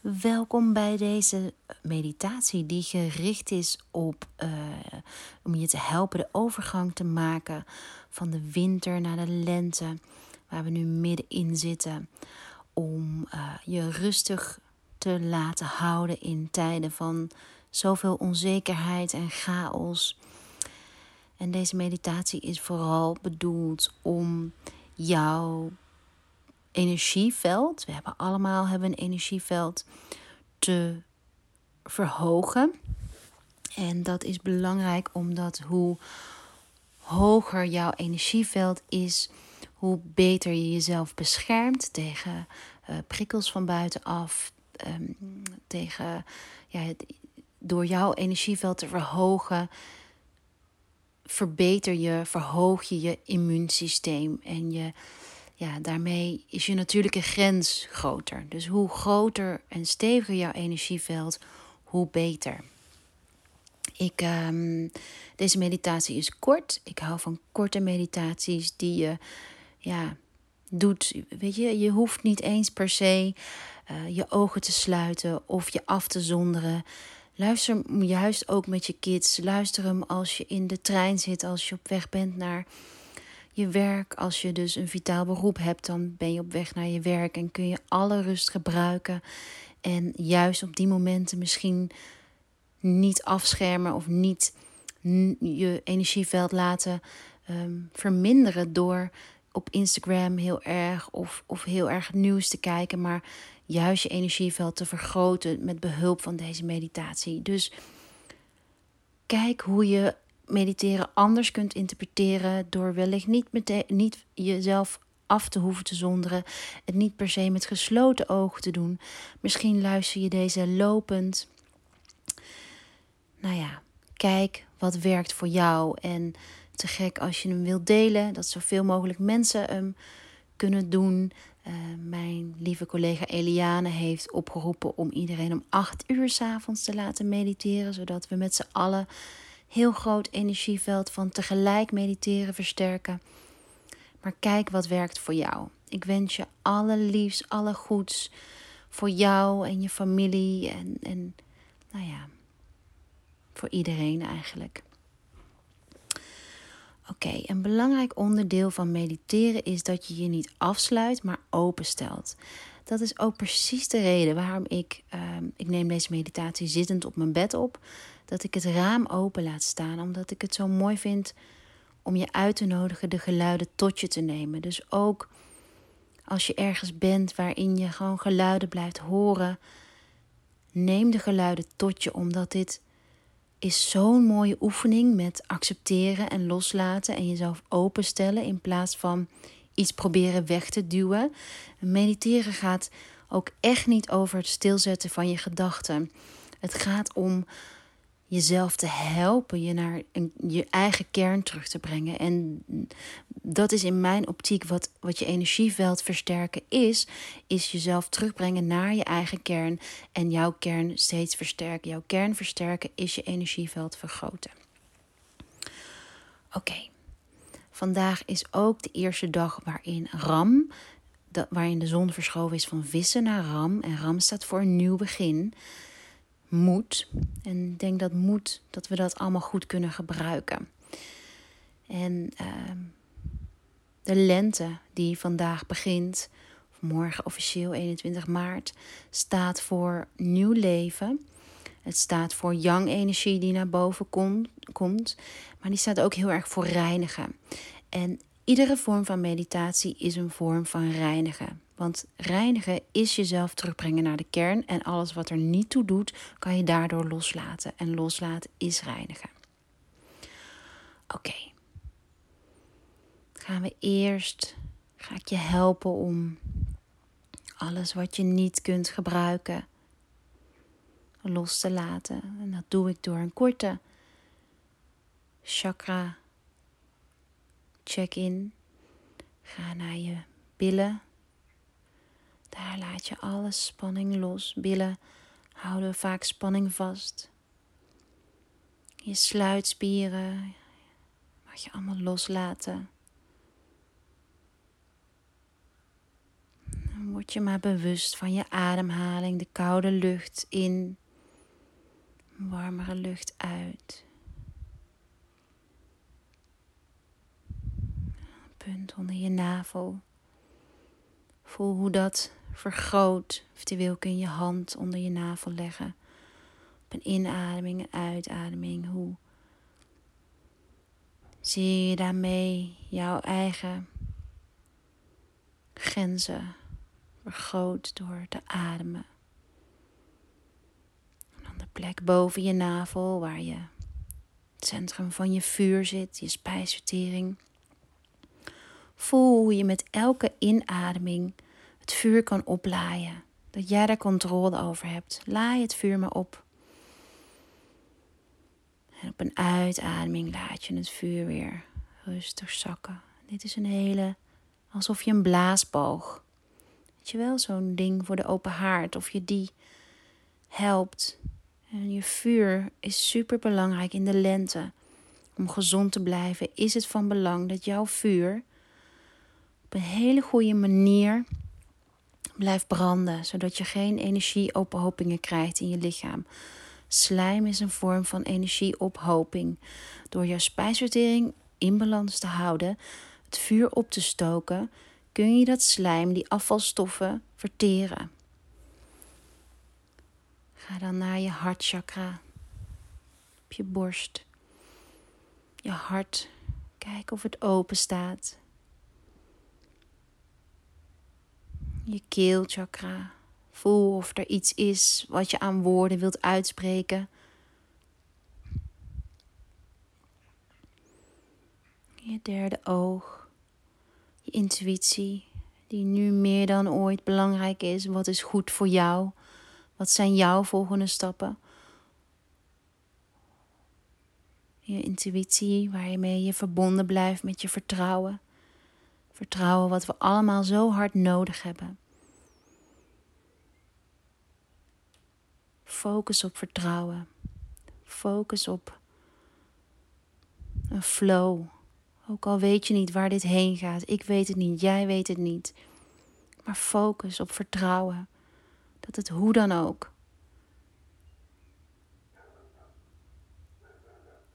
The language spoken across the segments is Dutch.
Welkom bij deze meditatie die gericht is op uh, om je te helpen de overgang te maken van de winter naar de lente, waar we nu middenin zitten, om uh, je rustig te laten houden in tijden van zoveel onzekerheid en chaos. En deze meditatie is vooral bedoeld om jouw energieveld, we hebben allemaal hebben een energieveld, te verhogen. En dat is belangrijk omdat hoe hoger jouw energieveld is, hoe beter je jezelf beschermt tegen uh, prikkels van buitenaf, um, tegen ja, door jouw energieveld te verhogen, verbeter je, verhoog je je immuunsysteem en je ja, daarmee is je natuurlijke grens groter. Dus hoe groter en steviger jouw energieveld, hoe beter. Ik, um, deze meditatie is kort. Ik hou van korte meditaties die je ja, doet. Weet je, je hoeft niet eens per se uh, je ogen te sluiten of je af te zonderen. Luister juist ook met je kids. Luister hem als je in de trein zit, als je op weg bent naar je werk. Als je dus een vitaal beroep hebt, dan ben je op weg naar je werk en kun je alle rust gebruiken. En juist op die momenten misschien niet afschermen of niet je energieveld laten um, verminderen door op Instagram heel erg of, of heel erg nieuws te kijken, maar juist je energieveld te vergroten met behulp van deze meditatie. Dus kijk hoe je mediteren anders kunt interpreteren door wellicht niet, meteen, niet jezelf af te hoeven te zonderen. Het niet per se met gesloten ogen te doen. Misschien luister je deze lopend. Nou ja, kijk wat werkt voor jou. En te gek als je hem wilt delen, dat zoveel mogelijk mensen hem kunnen doen. Uh, mijn lieve collega Eliane heeft opgeroepen om iedereen om 8 uur s avonds te laten mediteren, zodat we met z'n allen heel groot energieveld van tegelijk mediteren versterken. Maar kijk wat werkt voor jou. Ik wens je alle liefs, alle goeds voor jou en je familie en, en nou ja, voor iedereen eigenlijk. Oké, een belangrijk onderdeel van mediteren is dat je je niet afsluit, maar openstelt. Dat is ook precies de reden waarom ik, uh, ik neem deze meditatie zittend op mijn bed op dat ik het raam open laat staan, omdat ik het zo mooi vind om je uit te nodigen de geluiden tot je te nemen. Dus ook als je ergens bent waarin je gewoon geluiden blijft horen, neem de geluiden tot je, omdat dit is zo'n mooie oefening met accepteren en loslaten en jezelf openstellen in plaats van iets proberen weg te duwen. Mediteren gaat ook echt niet over het stilzetten van je gedachten. Het gaat om jezelf te helpen, je naar je eigen kern terug te brengen. En dat is in mijn optiek wat, wat je energieveld versterken is, is jezelf terugbrengen naar je eigen kern en jouw kern steeds versterken. Jouw kern versterken is je energieveld vergroten. Oké, vandaag is ook de eerste dag waarin Ram, waarin de zon verschoven is van vissen naar Ram. En Ram staat voor een nieuw begin moed. En ik denk dat moed, dat we dat allemaal goed kunnen gebruiken. En uh, de lente die vandaag begint, of morgen officieel 21 maart, staat voor nieuw leven. Het staat voor yang energie die naar boven kom, komt, maar die staat ook heel erg voor reinigen. En iedere vorm van meditatie is een vorm van reinigen. Want reinigen is jezelf terugbrengen naar de kern en alles wat er niet toe doet, kan je daardoor loslaten. En loslaten is reinigen. Oké. Gaan we eerst, ga ik je helpen om alles wat je niet kunt gebruiken los te laten. En dat doe ik door een korte chakra check-in. Ga naar je billen daar laat je alle spanning los. Billen houden vaak spanning vast. Je sluitspieren mag je allemaal loslaten. Dan Word je maar bewust van je ademhaling, de koude lucht in, warmere lucht uit. Punt onder je navel. Voel hoe dat vergroot. Eventueel kun je hand onder je navel leggen. Op een inademing en uitademing. Hoe zie je daarmee jouw eigen grenzen vergroot door te ademen. Plek boven je navel waar je centrum van je vuur zit, je spijsvertering. Voel hoe je met elke inademing het vuur kan oplaaien. Dat jij daar controle over hebt. Laai het vuur maar op. En op een uitademing laat je het vuur weer rustig zakken. Dit is een hele, alsof je een blaasboog. Weet je wel, zo'n ding voor de open haard. Of je die helpt. En je vuur is super belangrijk in de lente. Om gezond te blijven is het van belang dat jouw vuur op een hele goede manier blijft branden, zodat je geen energieophopingen krijgt in je lichaam. Slijm is een vorm van energieophoping. Door jouw spijsvertering in balans te houden, het vuur op te stoken, kun je dat slijm, die afvalstoffen, verteren. Ga dan naar je hartchakra, op je borst, je hart. Kijk of het open staat. Je keelchakra. Voel of er iets is wat je aan woorden wilt uitspreken. Je derde oog. Je intuïtie, die nu meer dan ooit belangrijk is. Wat is goed voor jou? Wat zijn jouw volgende stappen? Je intuïtie, waarmee je verbonden blijft met je vertrouwen. Vertrouwen wat we allemaal zo hard nodig hebben. Focus op vertrouwen. Focus op een flow. Ook al weet je niet waar dit heen gaat. Ik weet het niet, jij weet het niet. Maar focus op vertrouwen. Dat het hoe dan ook.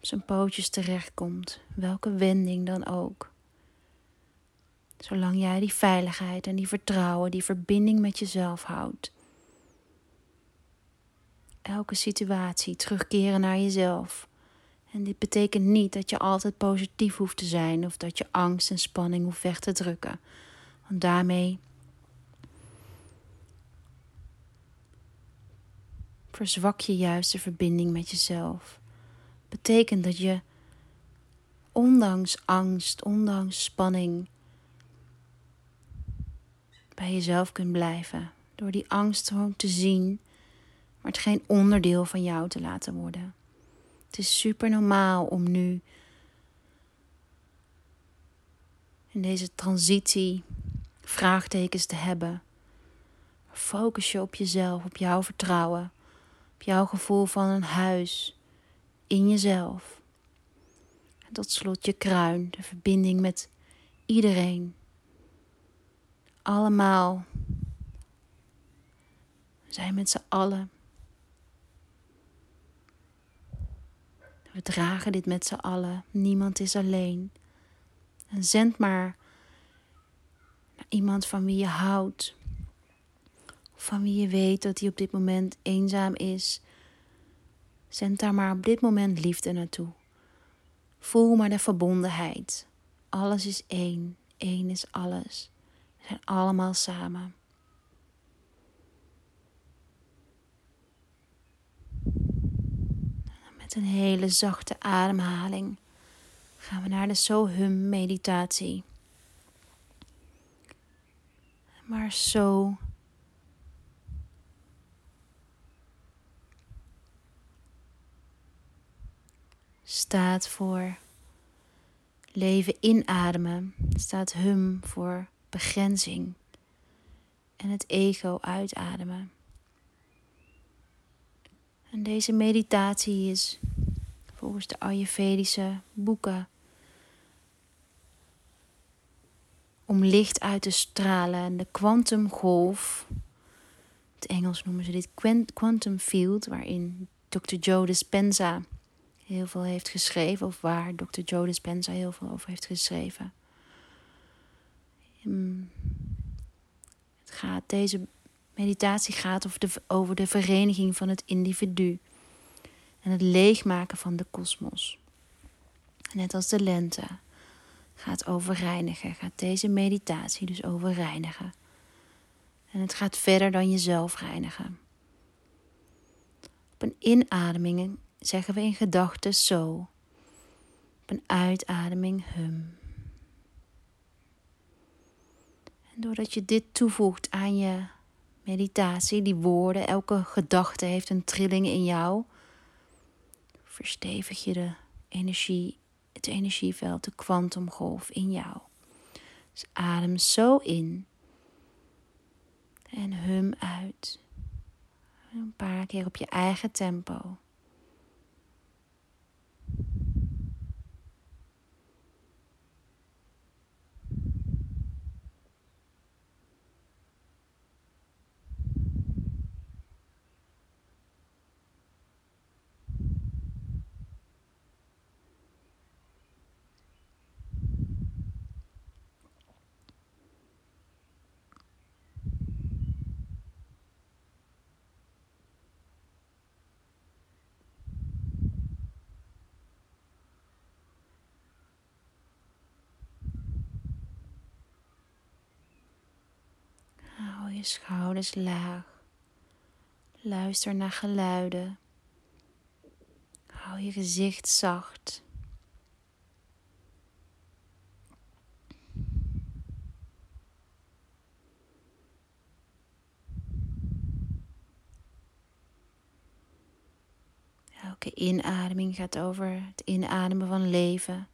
Zijn pootjes terechtkomt. Welke wending dan ook. Zolang jij die veiligheid en die vertrouwen, die verbinding met jezelf houdt. Elke situatie terugkeren naar jezelf. En dit betekent niet dat je altijd positief hoeft te zijn of dat je angst en spanning hoeft weg te drukken. Want daarmee verzwak je juist de verbinding met jezelf. Betekent dat je ondanks angst, ondanks spanning, bij jezelf kunt blijven. Door die angst gewoon te zien, maar het geen onderdeel van jou te laten worden. Het is super normaal om nu in deze transitie vraagtekens te hebben. Focus je op jezelf, op jouw vertrouwen, jouw gevoel van een huis in jezelf. En tot slot je kruin, de verbinding met iedereen allemaal. We zijn met z'n allen. We dragen dit met z'n allen. Niemand is alleen. En zend maar naar iemand van wie je houdt. Van wie je weet dat hij op dit moment eenzaam is. Zend daar maar op dit moment liefde naartoe. Voel maar de verbondenheid. Alles is één. Eén is alles zijn allemaal samen. Met een hele zachte ademhaling gaan we naar de Sohum meditatie. Maar zo staat voor leven inademen, staat hum voor begrenzing en het ego uitademen. En deze meditatie is volgens de Ayurvedische boeken om licht uit te stralen. En de kwantumgolf, het Engels noemen ze dit quantum field, waarin Dr. Joe Dispenza heel veel heeft geschreven, of waar Dr. Joe Dispenza heel veel over heeft geschreven. Hmm. Het gaat, deze meditatie gaat over de, over de vereniging van het individu en het leegmaken van de kosmos. Net als de lente gaat over reinigen, gaat deze meditatie dus over reinigen. En het gaat verder dan jezelf reinigen. Op een inademing zeggen we in gedachten zo. Op een uitademing hum. En doordat je dit toevoegt aan je meditatie, die woorden, elke gedachte heeft een trilling in jou, verstevig je de energie, het energieveld, de kwantumgolf in jou. Dus adem zo in en hum uit. Een paar keer op je eigen tempo. Schouders laag. Luister naar geluiden. Hou je gezicht zacht. Elke inademing gaat over het inademen van leven.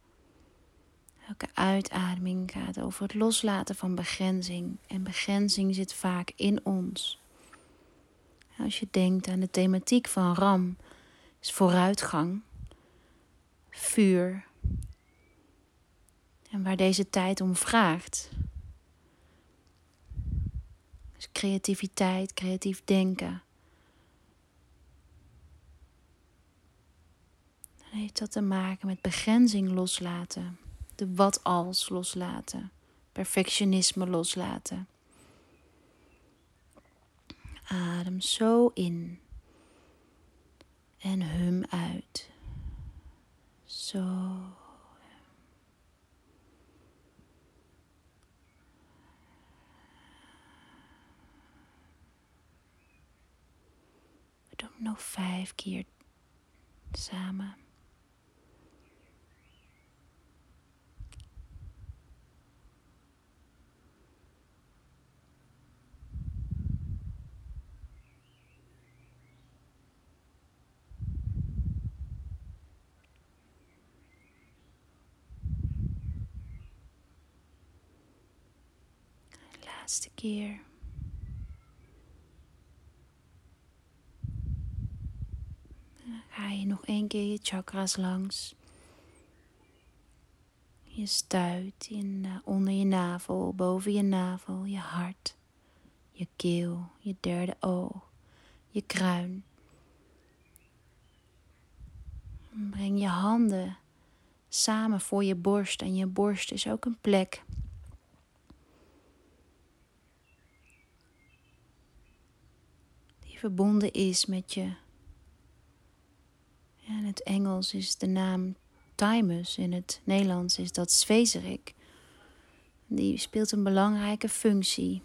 Elke uitademing gaat over het loslaten van begrenzing. En begrenzing zit vaak in ons. Als je denkt aan de thematiek van Ram, is vooruitgang, vuur. En waar deze tijd om vraagt. Dus creativiteit, creatief denken. Dan heeft dat te maken met begrenzing loslaten de wat als loslaten, perfectionisme loslaten. Adem zo in en hum uit. Zo. We doen nog vijf keer samen. Keer. Ga je nog één keer je chakras langs. Je stuit in, uh, onder je navel, boven je navel, je hart, je keel, je derde oog, je kruin. Breng je handen samen voor je borst en je borst is ook een plek verbonden is met je. Ja, in het Engels is de naam Thymus, in het Nederlands is dat Zwezerik. Die speelt een belangrijke functie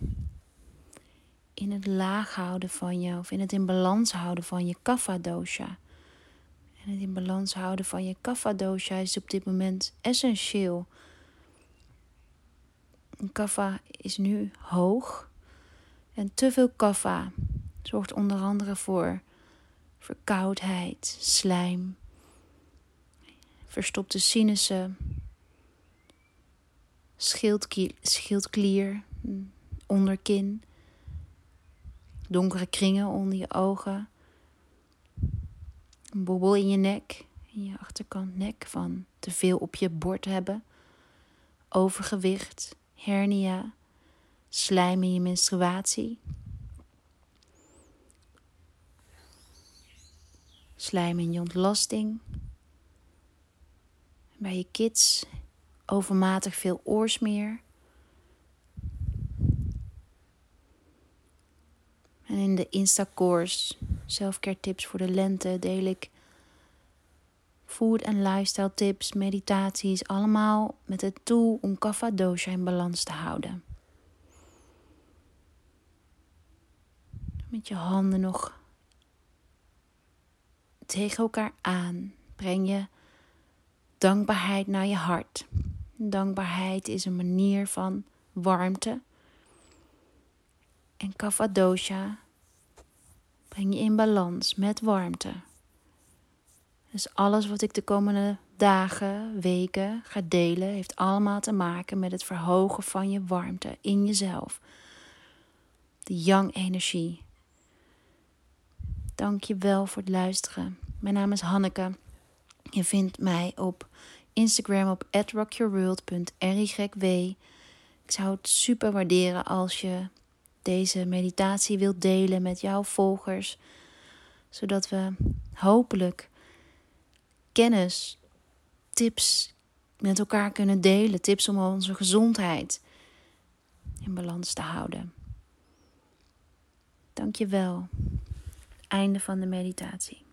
in het laag houden van je, of in het in balans houden van je kapha dosha. En het in balans houden van je kapha dosha is op dit moment essentieel. Kapha is nu hoog en te veel kapha zorgt onder andere voor verkoudheid, slijm, verstopte sinussen, schildklier, schildklier onderkin, donkere kringen onder je ogen, een bobbel in je nek, in je achterkant nek van te veel op je bord hebben, overgewicht, hernia, slijm in je menstruatie, slijm in je ontlasting, bij je kids overmatig veel oorsmeer. En in de Insta-course Selfcare Tips voor de Lente deel ik food en lifestyle tips, meditaties, allemaal met het doel om kapha dosha in balans te houden. Met je handen nog tegen elkaar aan breng je dankbaarheid naar je hart. Dankbaarheid is een manier van warmte. En kapha dosha breng je in balans met warmte. Dus alles wat ik de komende dagen, weken ga delen, heeft allemaal te maken met het verhogen van je warmte in jezelf. De yang-energie. Dank je wel voor het luisteren. Mijn naam is Hanneke. Je vindt mij op Instagram op rockyourworld.ryw. Ik zou het super waarderen als je deze meditatie wilt delen met jouw volgers, zodat we hopelijk kennis, tips met elkaar kunnen delen, tips om onze gezondheid in balans te houden. Dank je wel. Einde van de meditatie.